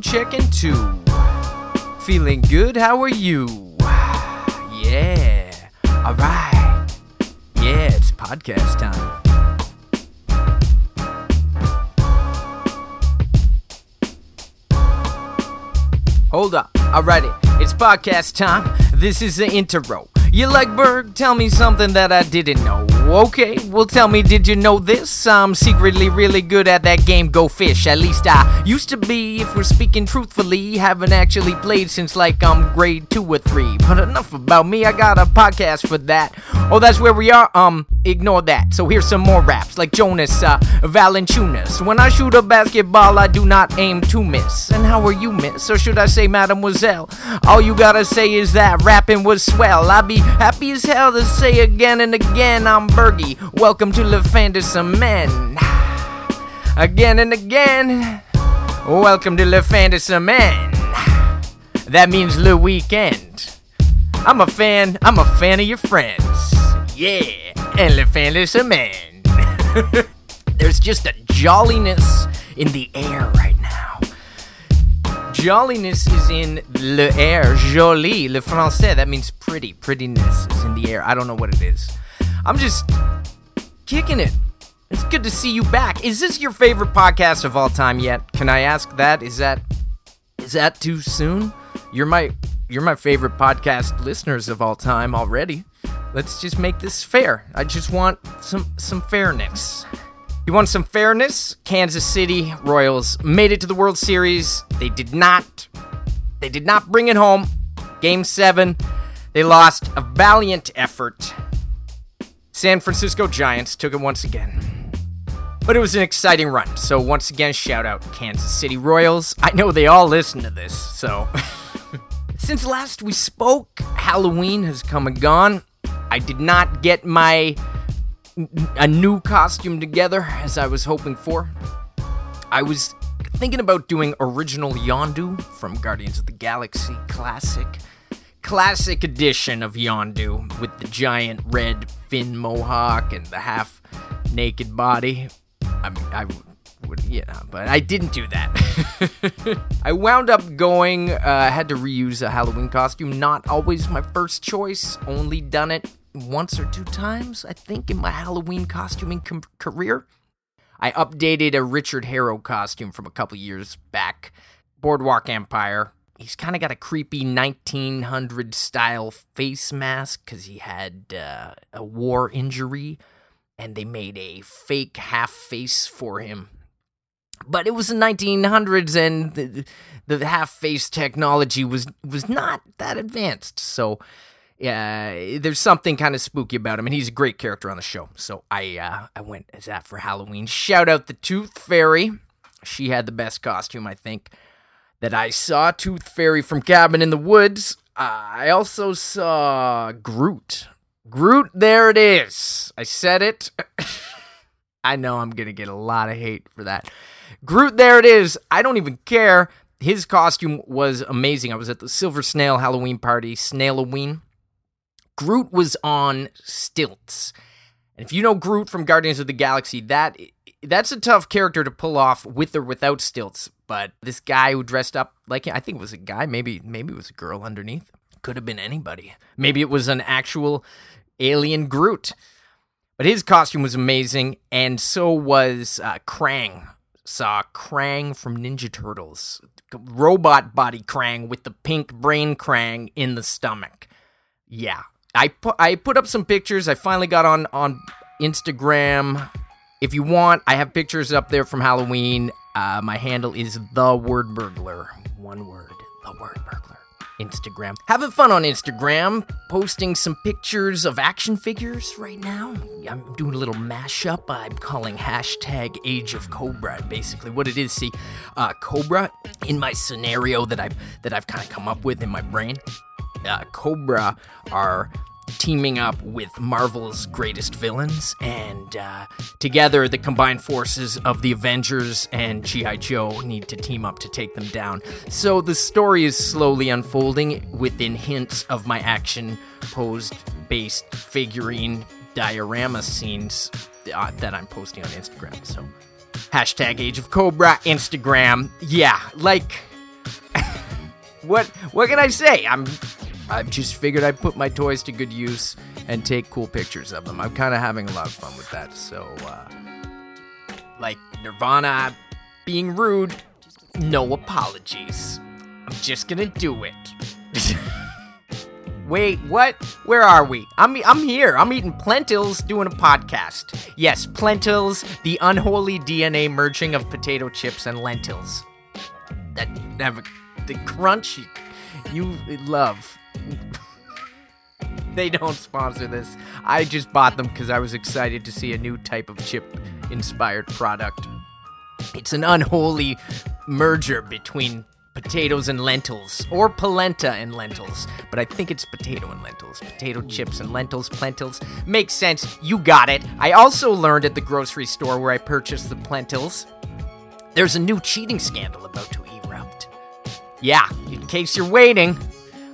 Checking two. Feeling good? How are you? Yeah. Alright. Yeah, it's podcast time. Hold up. Alrighty. It's podcast time. This is the intro. You like Berg? Tell me something that I didn't know. Okay, well tell me, did you know this? I'm secretly really good at that game Go Fish. At least I used to be, if we're speaking truthfully. Haven't actually played since like I'm grade 2 or 3. But enough about me, I got a podcast for that. Oh, that's where we are? Um, ignore that. So here's some more raps, like Jonas uh, Valanciunas. When I shoot a basketball, I do not aim to miss. And how are you, miss? Or should I say, mademoiselle? All you gotta say is that rapping was swell. I be happy as hell to say again and again, I'm Bergie. Welcome to Le Fin de Semaine. Again and again, welcome to Le Fin de Semaine. That means Le Weekend. I'm a fan, I'm a fan of your friends. Yeah, and Le Fin de Semaine. There's just a jolliness in the air right now. Jolliness is in le air, joli, le français. That means pretty. Prettiness is in the air. I don't know what it is. I'm just kicking it. It's good to see you back. Is this your favorite podcast of all time yet? Can I ask that? Is that is that too soon? You're my you're my favorite podcast listeners of all time already. Let's just make this fair. I just want some some fairness. You want some fairness? Kansas City Royals made it to the World Series. They did not. They did not bring it home. Game 7. They lost a valiant effort. San Francisco Giants took it once again. But it was an exciting run. So once again, shout out Kansas City Royals. I know they all listen to this, so Since last we spoke, Halloween has come and gone. I did not get my a new costume together as I was hoping for. I was thinking about doing original Yondu from Guardians of the Galaxy classic. Classic edition of Yondu with the giant red fin mohawk and the half naked body. I mean, I would, yeah, but I didn't do that. I wound up going, uh, I had to reuse a Halloween costume. Not always my first choice, only done it once or two times, I think, in my Halloween costuming com- career. I updated a Richard Harrow costume from a couple years back. Boardwalk Empire. He's kind of got a creepy 1900 style face mask because he had uh, a war injury and they made a fake half face for him. But it was the 1900s and the, the half face technology was was not that advanced. So yeah, there's something kind of spooky about him, and he's a great character on the show. So I uh, I went as that for Halloween. Shout out the Tooth Fairy. She had the best costume, I think, that I saw. Tooth Fairy from Cabin in the Woods. I also saw Groot. Groot, there it is. I said it. I know I'm gonna get a lot of hate for that. Groot, there it is. I don't even care. His costume was amazing. I was at the Silver Snail Halloween party, Snailoween. Groot was on stilts. And if you know Groot from Guardians of the Galaxy, that that's a tough character to pull off with or without stilts. But this guy who dressed up like I think it was a guy, maybe maybe it was a girl underneath. Could have been anybody. Maybe it was an actual alien Groot. But his costume was amazing, and so was uh, Krang. Saw Krang from Ninja Turtles, robot body Krang with the pink brain Krang in the stomach. Yeah, I I put up some pictures. I finally got on on Instagram. If you want, I have pictures up there from Halloween. Uh, my handle is the word burglar. One word, the word burglar. Instagram. Having fun on Instagram, posting some pictures of action figures right now. I'm doing a little mashup. I'm calling hashtag Age of Cobra. Basically, what it is, see, uh, Cobra in my scenario that I've that I've kind of come up with in my brain. Uh, Cobra are teaming up with Marvel's greatest villains, and uh, together the combined forces of the Avengers and G.I. Joe need to team up to take them down. So the story is slowly unfolding within hints of my action posed based figurine diorama scenes uh, that I'm posting on Instagram. So hashtag Age of Cobra, Instagram. Yeah, like what what can I say? I'm I've just figured I'd put my toys to good use and take cool pictures of them. I'm kind of having a lot of fun with that. So, uh, like Nirvana being rude, no apologies. I'm just gonna do it. Wait, what? Where are we? I'm I'm here. I'm eating Plentils doing a podcast. Yes, Plentils, the unholy DNA merging of potato chips and lentils. That have the crunch you love. they don't sponsor this. I just bought them because I was excited to see a new type of chip inspired product. It's an unholy merger between potatoes and lentils, or polenta and lentils, but I think it's potato and lentils. Potato chips and lentils, plentils. Makes sense. You got it. I also learned at the grocery store where I purchased the plentils there's a new cheating scandal about to erupt. Yeah, in case you're waiting.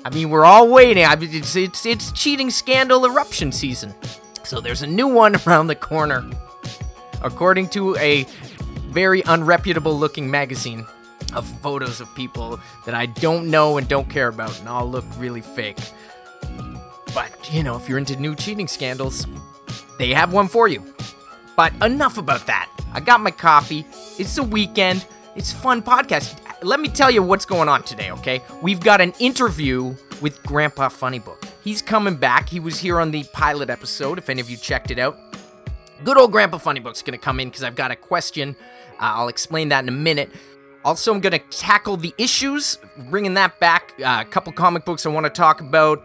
I mean, we're all waiting. I mean, it's, it's, it's cheating scandal eruption season. So there's a new one around the corner. According to a very unreputable looking magazine of photos of people that I don't know and don't care about and all look really fake. But, you know, if you're into new cheating scandals, they have one for you. But enough about that. I got my coffee. It's a weekend. It's fun podcast. Let me tell you what's going on today, okay? We've got an interview with Grandpa Funnybook. He's coming back. He was here on the pilot episode, if any of you checked it out. Good old Grandpa Funnybook's gonna come in because I've got a question. Uh, I'll explain that in a minute. Also, I'm going to tackle the issues, bringing that back. Uh, a couple comic books I want to talk about.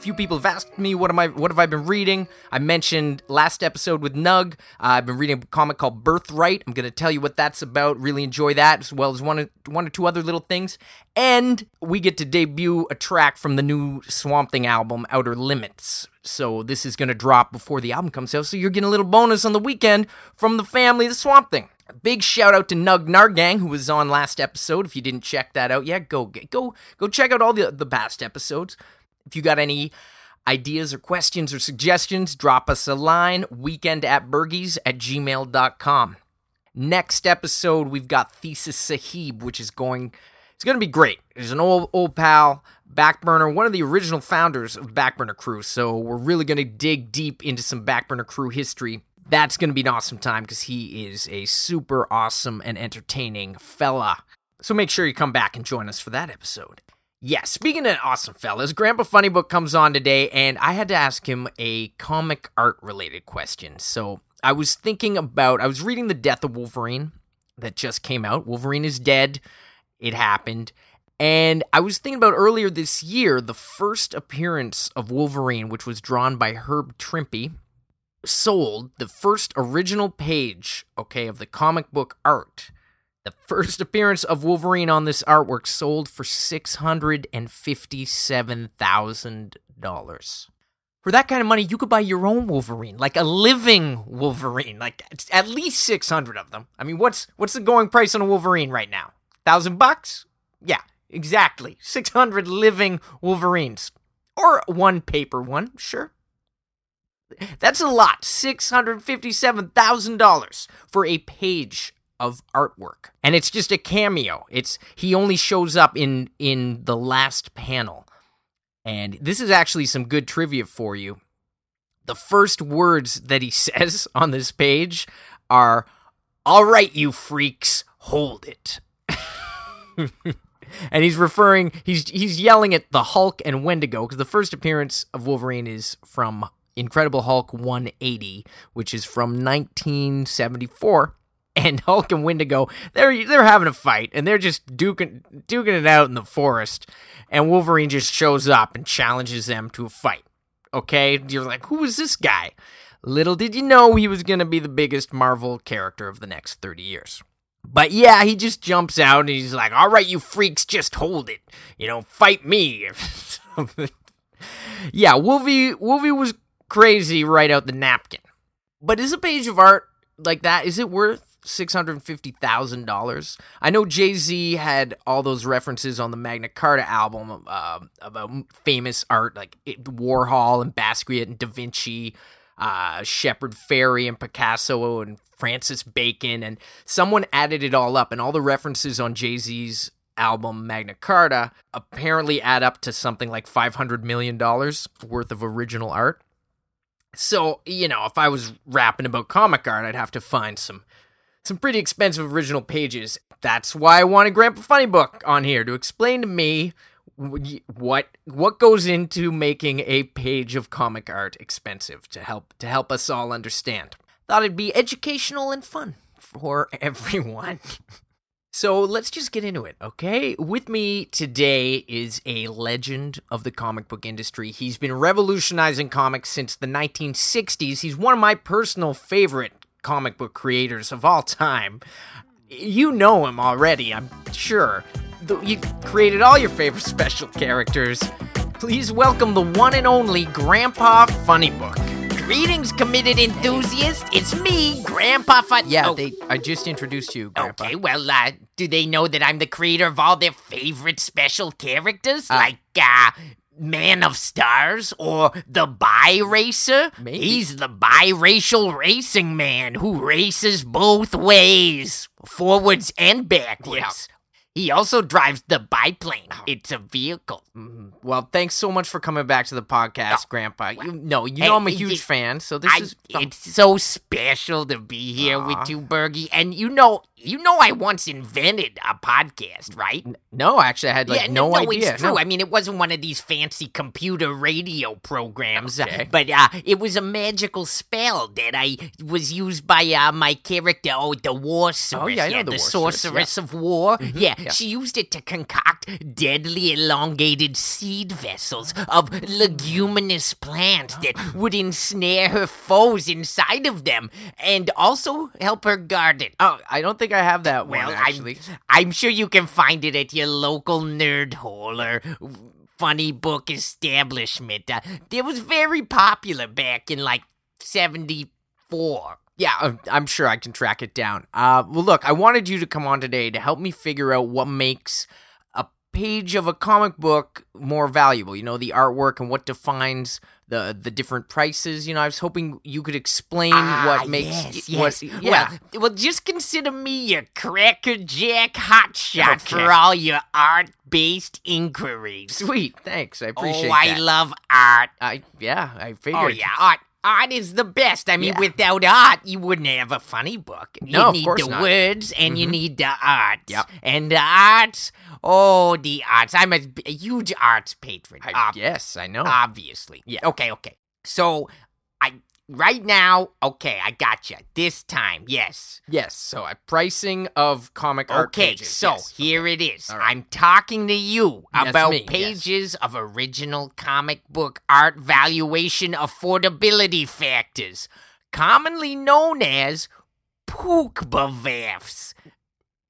Few people have asked me what am I, what have I been reading. I mentioned last episode with Nug. Uh, I've been reading a comic called Birthright. I'm going to tell you what that's about. Really enjoy that, as well as one, one or two other little things. And we get to debut a track from the new Swamp Thing album, Outer Limits. So this is going to drop before the album comes out. So you're getting a little bonus on the weekend from the family, the Swamp Thing. Big shout out to Nug Nargang who was on last episode. If you didn't check that out yet, go go go check out all the the past episodes. If you got any ideas or questions or suggestions, drop us a line weekend at burgies at gmail.com. Next episode, we've got Thesis Sahib, which is going it's gonna be great. He's an old old pal, Backburner, one of the original founders of Backburner Crew. So we're really gonna dig deep into some Backburner Crew history that's going to be an awesome time because he is a super awesome and entertaining fella. So make sure you come back and join us for that episode. Yeah, speaking of awesome fellas, Grandpa Funny Book comes on today, and I had to ask him a comic art related question. So I was thinking about, I was reading The Death of Wolverine that just came out. Wolverine is dead. It happened. And I was thinking about earlier this year, the first appearance of Wolverine, which was drawn by Herb Trimpe, sold the first original page, okay, of the comic book art. The first appearance of Wolverine on this artwork sold for $657,000. For that kind of money, you could buy your own Wolverine, like a living Wolverine, like at least 600 of them. I mean, what's what's the going price on a Wolverine right now? 1000 bucks? Yeah, exactly. 600 living Wolverines. Or one paper one, sure. That's a lot. $657,000 for a page of artwork. And it's just a cameo. It's he only shows up in in the last panel. And this is actually some good trivia for you. The first words that he says on this page are all right you freaks, hold it. and he's referring he's he's yelling at the Hulk and Wendigo because the first appearance of Wolverine is from Incredible Hulk 180, which is from 1974. And Hulk and Wendigo, they're they're having a fight, and they're just duking duking it out in the forest. And Wolverine just shows up and challenges them to a fight. Okay, you're like, who is this guy? Little did you know he was to be the biggest Marvel character of the next 30 years. But yeah, he just jumps out and he's like, all right, you freaks, just hold it. You know, fight me. yeah, Wolvie, Wolvie was crazy right out the napkin. But is a page of art like that, is it worth $650,000? I know Jay Z had all those references on the Magna Carta album uh, about famous art like Warhol and Basquiat and Da Vinci, uh, Shepard Fairey and Picasso and Francis Bacon. And someone added it all up, and all the references on Jay Z's album Magna Carta apparently add up to something like $500 million worth of original art. So, you know, if I was rapping about comic art, I'd have to find some some pretty expensive original pages. That's why I wanted Grandpa Funny Book on here to explain to me what what goes into making a page of comic art expensive to help to help us all understand. Thought it'd be educational and fun for everyone. So let's just get into it, okay? With me today is a legend of the comic book industry. He's been revolutionizing comics since the 1960s. He's one of my personal favorite comic book creators of all time. You know him already, I'm sure. You created all your favorite special characters. Please welcome the one and only Grandpa Funny Book. Greetings, committed enthusiast. It's me, Grandpa Fun. Yeah, oh. they. I just introduced you, Grandpa. Okay, well, uh, do they know that I'm the creator of all their favorite special characters, uh, like uh, Man of Stars or the Bi Racer? Maybe. He's the biracial racing man who races both ways, forwards and backwards. Yeah. He also drives the biplane. Oh. It's a vehicle. Mm-hmm. Well, thanks so much for coming back to the podcast, oh, Grandpa. You know, you know I'm a huge fan, so this I, is. It's so special to be here with you, Bergie. And you know, you know, I once invented a podcast, right? No, actually, I had like yeah, no, no, idea. It's true. No. I mean, it wasn't one of these fancy computer radio programs, okay. but uh, it was a magical spell that I was used by uh, my character, oh, the War Oh, yeah, I know yeah, the, the Sorceress yeah. of War. Mm-hmm. Yeah, yeah, she used it to concoct deadly elongated seed vessels of leguminous plants that would ensnare her foes inside of them, and also help her garden. Oh, I don't think I have that well, one actually. I'm, I'm sure you can find it at your local nerd hole or funny book establishment. Uh, it was very popular back in like 74. Yeah, I'm sure I can track it down. Uh, well, look, I wanted you to come on today to help me figure out what makes page of a comic book more valuable. You know, the artwork and what defines the the different prices. You know, I was hoping you could explain ah, what makes yes, what, yes. yeah. Well, well, just consider me your crackerjack hotshot okay. for all your art based inquiries. Sweet, thanks. I appreciate. It. Oh, I that. love art. I yeah, I figured. Oh yeah, art. Art is the best. I mean, yeah. without art, you wouldn't have a funny book. No, you need of course the not. words and mm-hmm. you need the art. Yep. And the arts, oh, the arts. I'm a, a huge arts patron. I, yes, I know. Obviously. Yeah. Okay, okay. So, I right now, okay, I got you. This time, yes. Yes. So, a pricing of comic art Okay, pages. so yes. here it is. Right. I'm talking to you That's about me, yes. pages of original comic book art valuation affordability factors, commonly known as Pookbavafs.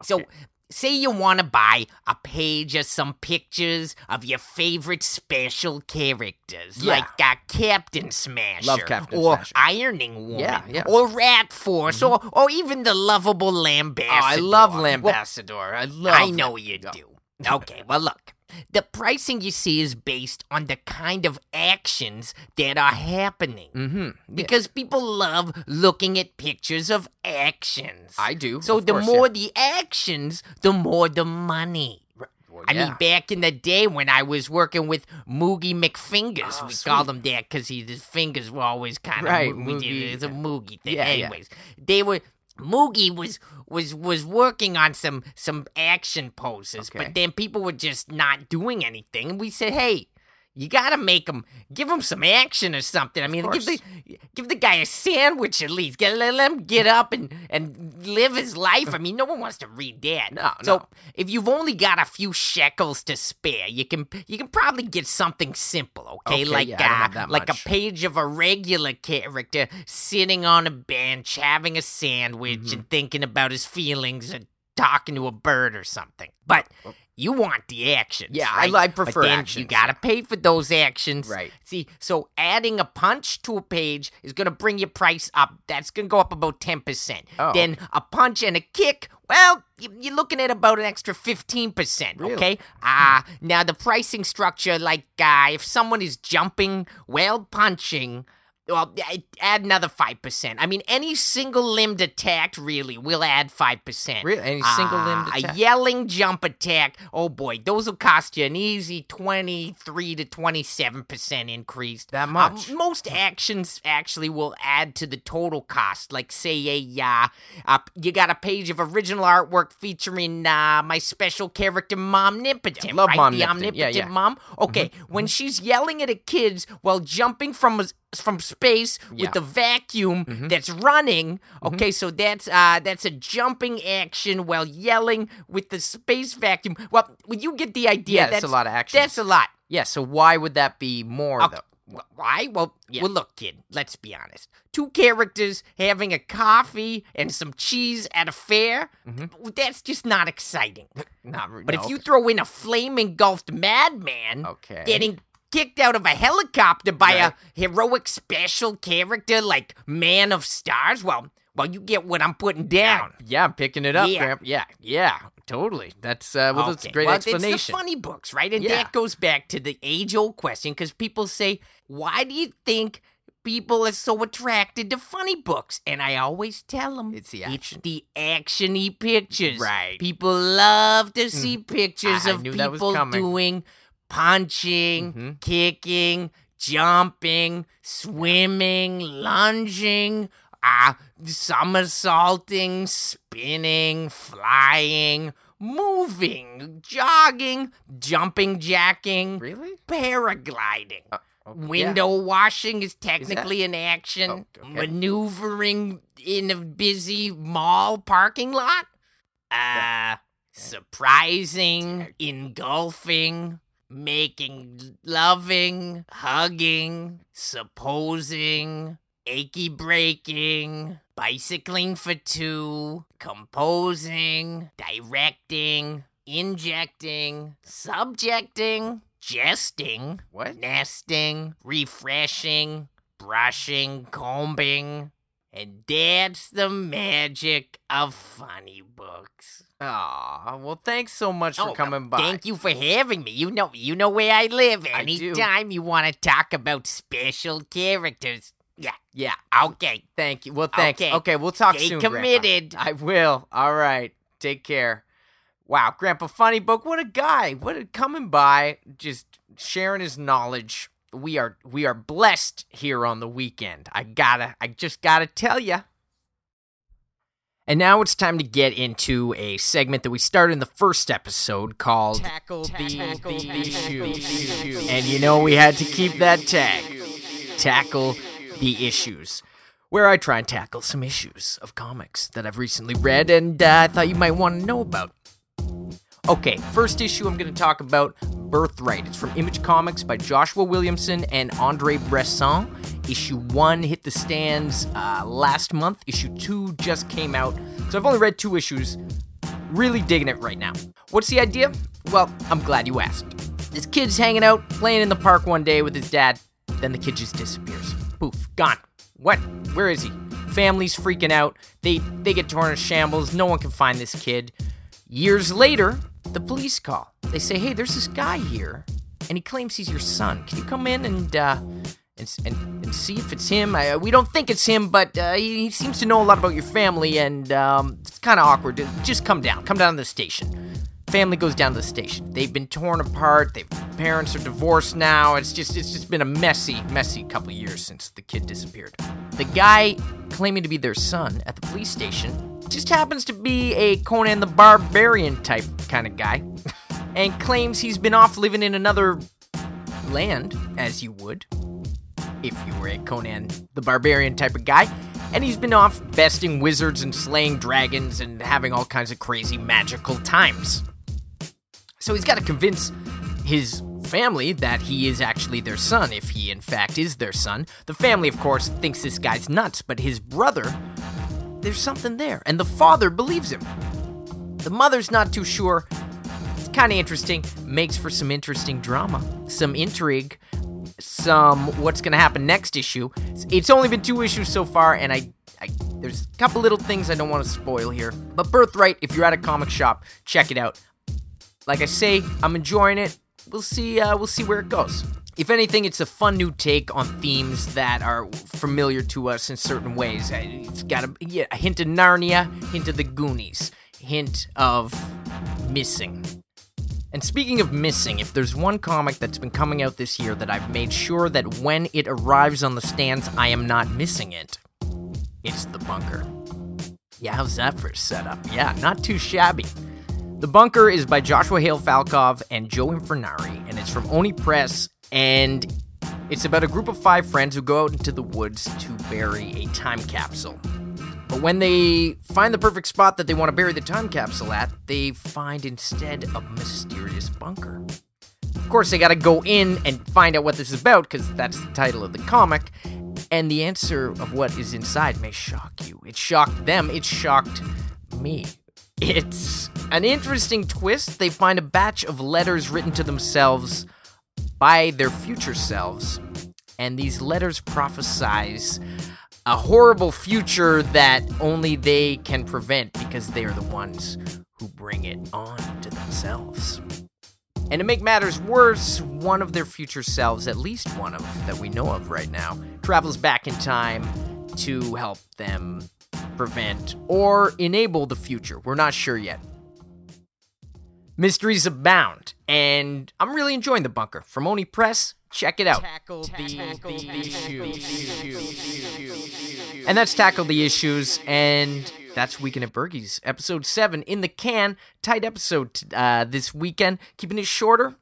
So, say you want to buy a page of some pictures of your favorite special characters, Yeah. like uh, Captain Smasher, Love Captain or Smasher. Ironing Woman, Yeah, yeah. or Rat Force, or or even the lovable Lambassador. Oh, I love Well, Lambassador. I love. I know you do. Okay, well, look. The pricing you see is based on the kind of actions that are happening. Mm-hmm. Because people love looking at pictures of actions. I do. So the course, more yeah. the actions, the more the money. Well, I mean, back in the day when I was working with Moogie McFingers, Oh, we sweet. called him that because his fingers were always kind of Right, we did- Moogie. It's a Moogie thing. Yeah, yeah. Anyways, they were Moogie was was was working on some some action poses, Okay. but then people were just not doing anything, and we said, hey. You gotta make him, give him some action or something. I mean, give the give the guy a sandwich at least. Get let, let him get up and and live his life. I mean, no one wants to read that. No, So no. if you've only got a few shekels to spare, you can you can probably get something simple, okay? Okay, like yeah, uh, like much. a page of a regular character sitting on a bench having a sandwich Mm-hmm. and thinking about his feelings and talking to a bird or something. But you want the actions. Yeah, I- right? I prefer but then actions, You gotta pay for those actions. Right. See, so adding a punch to a page is gonna bring your price up. That's gonna go up about ten percent. Oh, Then a punch and a kick. Well, you're looking at about an extra fifteen percent. Really? Okay. Ah, now the pricing structure, like uh, if someone is jumping while punching. Well, I- add another five percent. I mean, any single-limbed attack really will add five percent. Really? Any single-limbed A attack? yelling jump attack. Oh boy, those will cost you an easy twenty-three to twenty-seven percent increase. That Uh, much? most actions actually will add to the total cost. Like say a uh, uh you got a page of original artwork featuring uh, my special character Mom Nipotent, love right? Mom the omnipotent Yeah, yeah. Mm-hmm. mom. Okay, when she's yelling at the kids while jumping from a, from space Yeah. Mm-hmm. with the vacuum that's running. Okay, so that's uh that's a jumping action while yelling with the space vacuum. Well, you get the idea. Yeah, that's a lot of action. That's a lot. Yeah, so why would that be more Okay, though? Why? Well, well, look, kid. Let's be honest. Two characters having a coffee and some cheese at a fair. That's just not exciting. Not But no. if you throw in a flame engulfed madman Okay. getting kicked out of a helicopter by Right. a heroic special character like Man of Stars, well, well, you get what I'm putting down. Yeah, I'm picking it up, Yeah. Grandpa. Yeah, yeah, totally. That's uh, well, that's a great well, explanation. It's the funny books, right? And Yeah. that goes back to the age-old question because people say, "Why do you think people are so attracted to funny books?" And I always tell them, It's the action. It's the actiony pictures. Right. Mm. People love to see pictures I of was people doing punching, Mhm. kicking, jumping, swimming, lunging, uh, somersaulting, spinning, flying, moving, jogging, jumping, jacking, really? paragliding. Uh, okay, Window washing is technically an action. Oh, okay. Maneuvering in a busy mall parking lot. Uh, surprising, engulfing, making loving, hugging, supposing, achy breaking, bicycling for two, composing, directing, injecting, subjecting, jesting, What? nesting, refreshing, brushing, combing. And that's the magic of funny books. Aw, well, thanks so much for Oh, coming by. Thank you for having me. You know, you know where I live. I. Anytime you want to talk about special characters. Yeah. Yeah, Okay. thank you. Well, thanks. Okay, Okay. we'll talk Stay soon. Grandpa. committed. I will. All right. Take care. Wow, Grandpa Funny Book, what a guy. What a coming by, just sharing his knowledge. We are we are blessed here on the weekend. I gotta I just gotta tell ya. And now it's time to get into a segment that we started in the first episode called Tackle, the, the Issues. And you know we had to keep that tag. Tackle the Issues. Where I try and tackle some issues of comics that I've recently read and uh, I thought you might want to know about. Okay, first issue I'm going to talk about Birthright. It's from Image Comics by Joshua Williamson and Andrei Bressan. Issue 1 hit the stands uh, last month. Issue 2 just came out. So I've only read two issues. Really digging it right now. What's the idea? Well, I'm glad you asked. This kid's hanging out, playing in the park one day with his dad. Then the kid just disappears. Poof, gone. What? Where is he? Family's freaking out. They they get torn to shambles. No one can find this kid. Years later, the police call. They say, "Hey, there's this guy here, and he claims he's your son. Can you come in and uh, and, and, and see if it's him? I, we don't think it's him, but uh, he, he seems to know a lot about your family, and um, it's kind of awkward. Just come down. Come down to the station." Family goes down to the station. They've been torn apart. Their parents are divorced now. It's just it's just been a messy, messy couple years since the kid disappeared. The guy claiming to be their son at the police station just happens to be a Conan the Barbarian type kind of guy, and claims he's been off living in another land, as you would if you were a Conan the Barbarian type of guy. And he's been off besting wizards and slaying dragons and having all kinds of crazy magical times. So he's got to convince his family that he is actually their son, if he in fact is their son. The family, of course, thinks this guy's nuts, but his brother, there's something there, and the father believes him. The mother's not too sure. It's kind of interesting, makes for some interesting drama, some intrigue, some what's going to happen next issue. It's only been two issues so far, and I, I there's a couple little things I don't want to spoil here. But Birthright, if you're at a comic shop, check it out. Like I say, I'm enjoying it. We'll see. Uh, we'll see where it goes. If anything, it's a fun new take on themes that are familiar to us in certain ways. Uh, It's got a, yeah, a hint of Narnia, hint of the Goonies, hint of missing. And speaking of missing, if there's one comic that's been coming out this year that I've made sure that when it arrives on the stands, I am not missing it, it's The Bunker. Yeah, how's that for a setup? Yeah, not too shabby. The Bunker is by Joshua Hale Fialkov and Joe Infurnari, and it's from Oni Press, and it's about a group of five friends who go out into the woods to bury a time capsule. But when they find the perfect spot that they want to bury the time capsule at, they find instead a mysterious bunker. Of course, they got to go in and find out what this is about because that's the title of the comic. And the answer of what is inside may shock you. It shocked them, it shocked me. It's an interesting twist. They find a batch of letters written to themselves by their future selves, and these letters prophesize a horrible future that only they can prevent because they are the ones who bring it on to themselves. And to make matters worse, one of their future selves, at least one of that we know of right now, travels back in time to help them prevent or enable the future. We're not sure yet. Mysteries abound, and I'm really enjoying the bunker. From Oni Press, check it out. Tackle the, issues. And that's Tackle the Issues, and that's Weekend at Bergie's, episode 7 in the can. Tight episode uh, this weekend, keeping it shorter.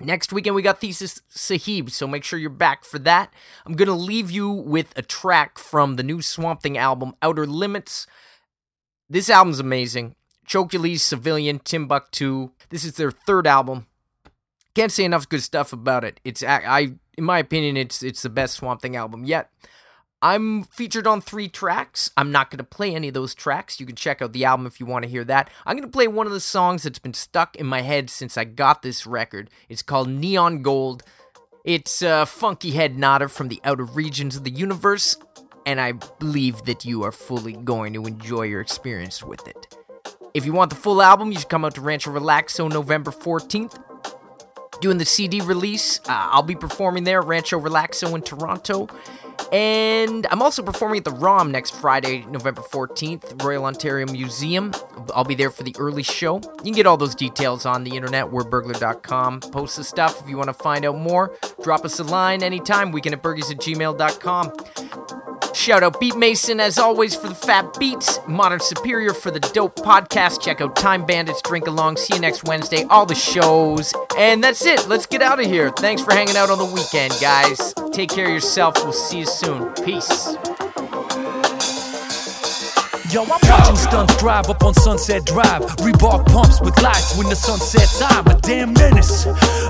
Next weekend, we got Thesis Sahib, so make sure you're back for that. I'm going to leave you with a track from the new Swamp Thing album, Outer Limits. This album's amazing. Chokeules, Savilion, Timbuktu. This is their third album. Can't say enough good stuff about it. It's I, in my opinion, it's it's the best Swamp Thing album yet. I'm featured on three tracks. I'm not going to play any of those tracks. You can check out the album if you want to hear that. I'm going to play one of the songs that's been stuck in my head since I got this record. It's called Neon Gold. It's a funky head nodder from the outer regions of the universe, and I believe that you are fully going to enjoy your experience with it. If you want the full album, you should come out to Rancho Relaxo November 14th. Doing the CD release, uh, I'll be performing there, Rancho Relaxo in Toronto. And I'm also performing at the ROM next Friday, November 14th, Royal Ontario Museum. I'll be there for the early show. You can get all those details on the internet, wordburglar.com. Post the stuff if you want to find out more. Drop us a line anytime, weekend at burgies at gmail.com. Shout out Beat Mason as always for the fab beats, Modern Superior for the dope podcast. Check out Time Bandits, Drink Along. See you next Wednesday. All the shows. And that's it. Let's get out of here. Thanks for hanging out on the weekend, guys. Take care of yourself. We'll see you soon. Peace. Yo, I'm watching stunts drive up on Sunset Drive. Reebok pumps with lights when the sun sets. I'm a damn menace.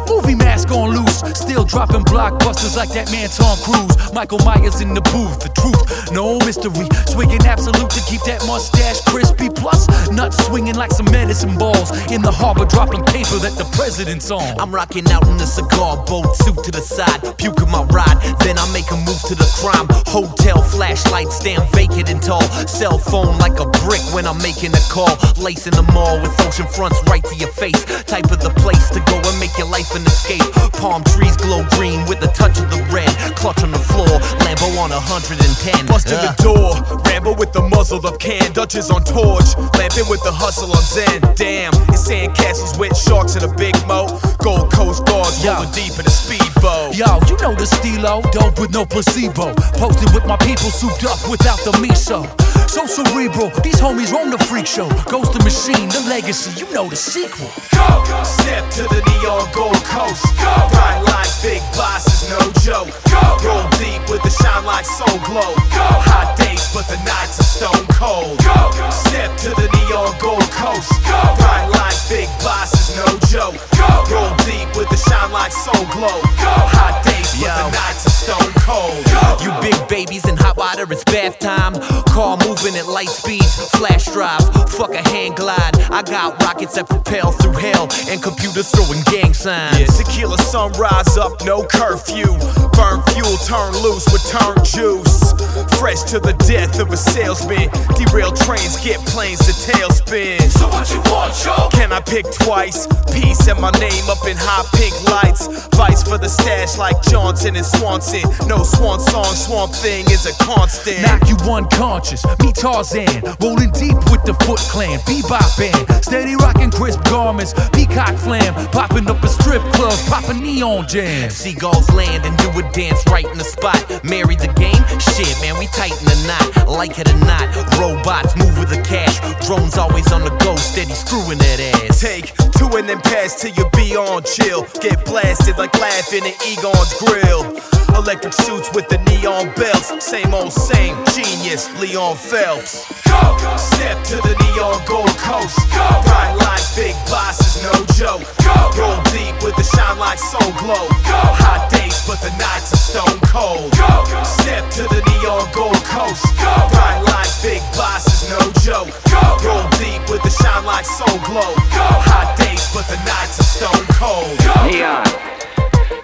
Movie mask on loose, still dropping blockbusters like that man Tom Cruise. Michael Myers in the booth, the truth, no mystery. Swigging absolute to keep that mustache crispy. Plus, nuts swinging like some medicine balls in the harbor, dropping paper that the president's on. I'm rocking out in a cigar boat, suit to the side, puking my ride. Then I make a move to the crime. Hotel flashlight, stand vacant and tall. Cell phone like a brick when I'm making a call. Lacing the mall with ocean fronts right to your face. Type of the place to go and make your life an escape. Palm trees glow green with a touch of the red. Clutch on the floor, Lambo on 110. Busting the door, Rambo with the muzzle of can, Dutches on torch, lamping with the hustle on Zen. Damn, it's sand castles with sharks in a big mo. Gold Coast guards rolling deep in a speedboat. Yo, you know the stilo, dope with no placebo. Posted with my people souped up without the miso. So cerebral, these homies own the freak show. Ghost the machine, the legacy, you know the sequel. Go! go. Step to the neon Gold Coast. Go! Bright lights, big bosses, no joke. Go! Roll deep with the shine like soul glow. Go! Hot days, but the nights are stone cold. Go! Step to the neon Gold Coast. Go! Bright lights, big bosses, no joke. Go! Roll deep with the shine like soul glow. Go! Hot days, but the Yo. nights are stone cold. Go. You big babies in hot water, it's bath time. Car moving at light speeds, flash drive, fuck a hand glide. I got rockets that propel through hell and computers throwing gang signs. Yeah, tequila sunrise up, no curfew. Burn fuel, turn loose with turn juice. Fresh to the death of a salesman. Derail trains, get planes to tailspin. So what you want, Joe? Can I pick twice? Peace and my name up in high pink lights. Vice for the stash like Johnson and Swanson. No swan song, swamp thing is a constant. Knock you unconscious, me Tarzan, rolling deep with the Foot Clan, bebop band, steady rocking crisp garments, peacock flam, popping up a strip club, popping neon jams. Seagulls land and do a dance right in the spot. Marry the game? Shit, man, we tighten the knot. Like it or not, robots move with the cash. Drones always on the go, steady screwing that ass. Take two and then pass till you be on chill. Get blasted like laughing at Egon's grill. Electric suits with the neon belts. Same old same, genius, Leon Phelps. Go, go. Step to the neon Gold Coast. Go. Bright lights, big bosses, no joke. Go. Roll deep with the shine like soul glow. Go. Hot days, but the nights are stone cold. Go. go. Step to the neon Gold Coast. Go. Bright lights, big bosses, no joke. Go. Roll deep with the shine like soul glow. Go. Hot days, but the nights are stone cold. Go. Neon.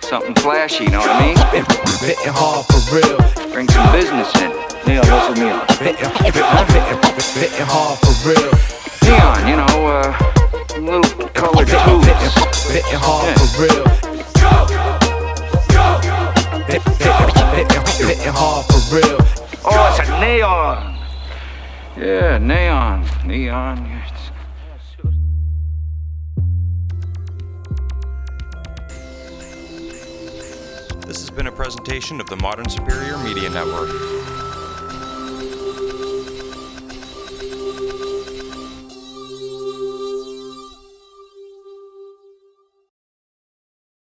Something flashy, you know what I mean? Hitting hard for real, Bring some business in. Neon, listen to me on. hitting, hitting, hitting hard for real, Neon, you know, uh, little colored hitting, tubes. hitting hard Yeah. for real, Go, go, go, go. hitting, hitting, hitting hard for real. Oh, it's a neon. Yeah, neon. Neon. yeah, This has been a presentation of the Modern Superior Media Network.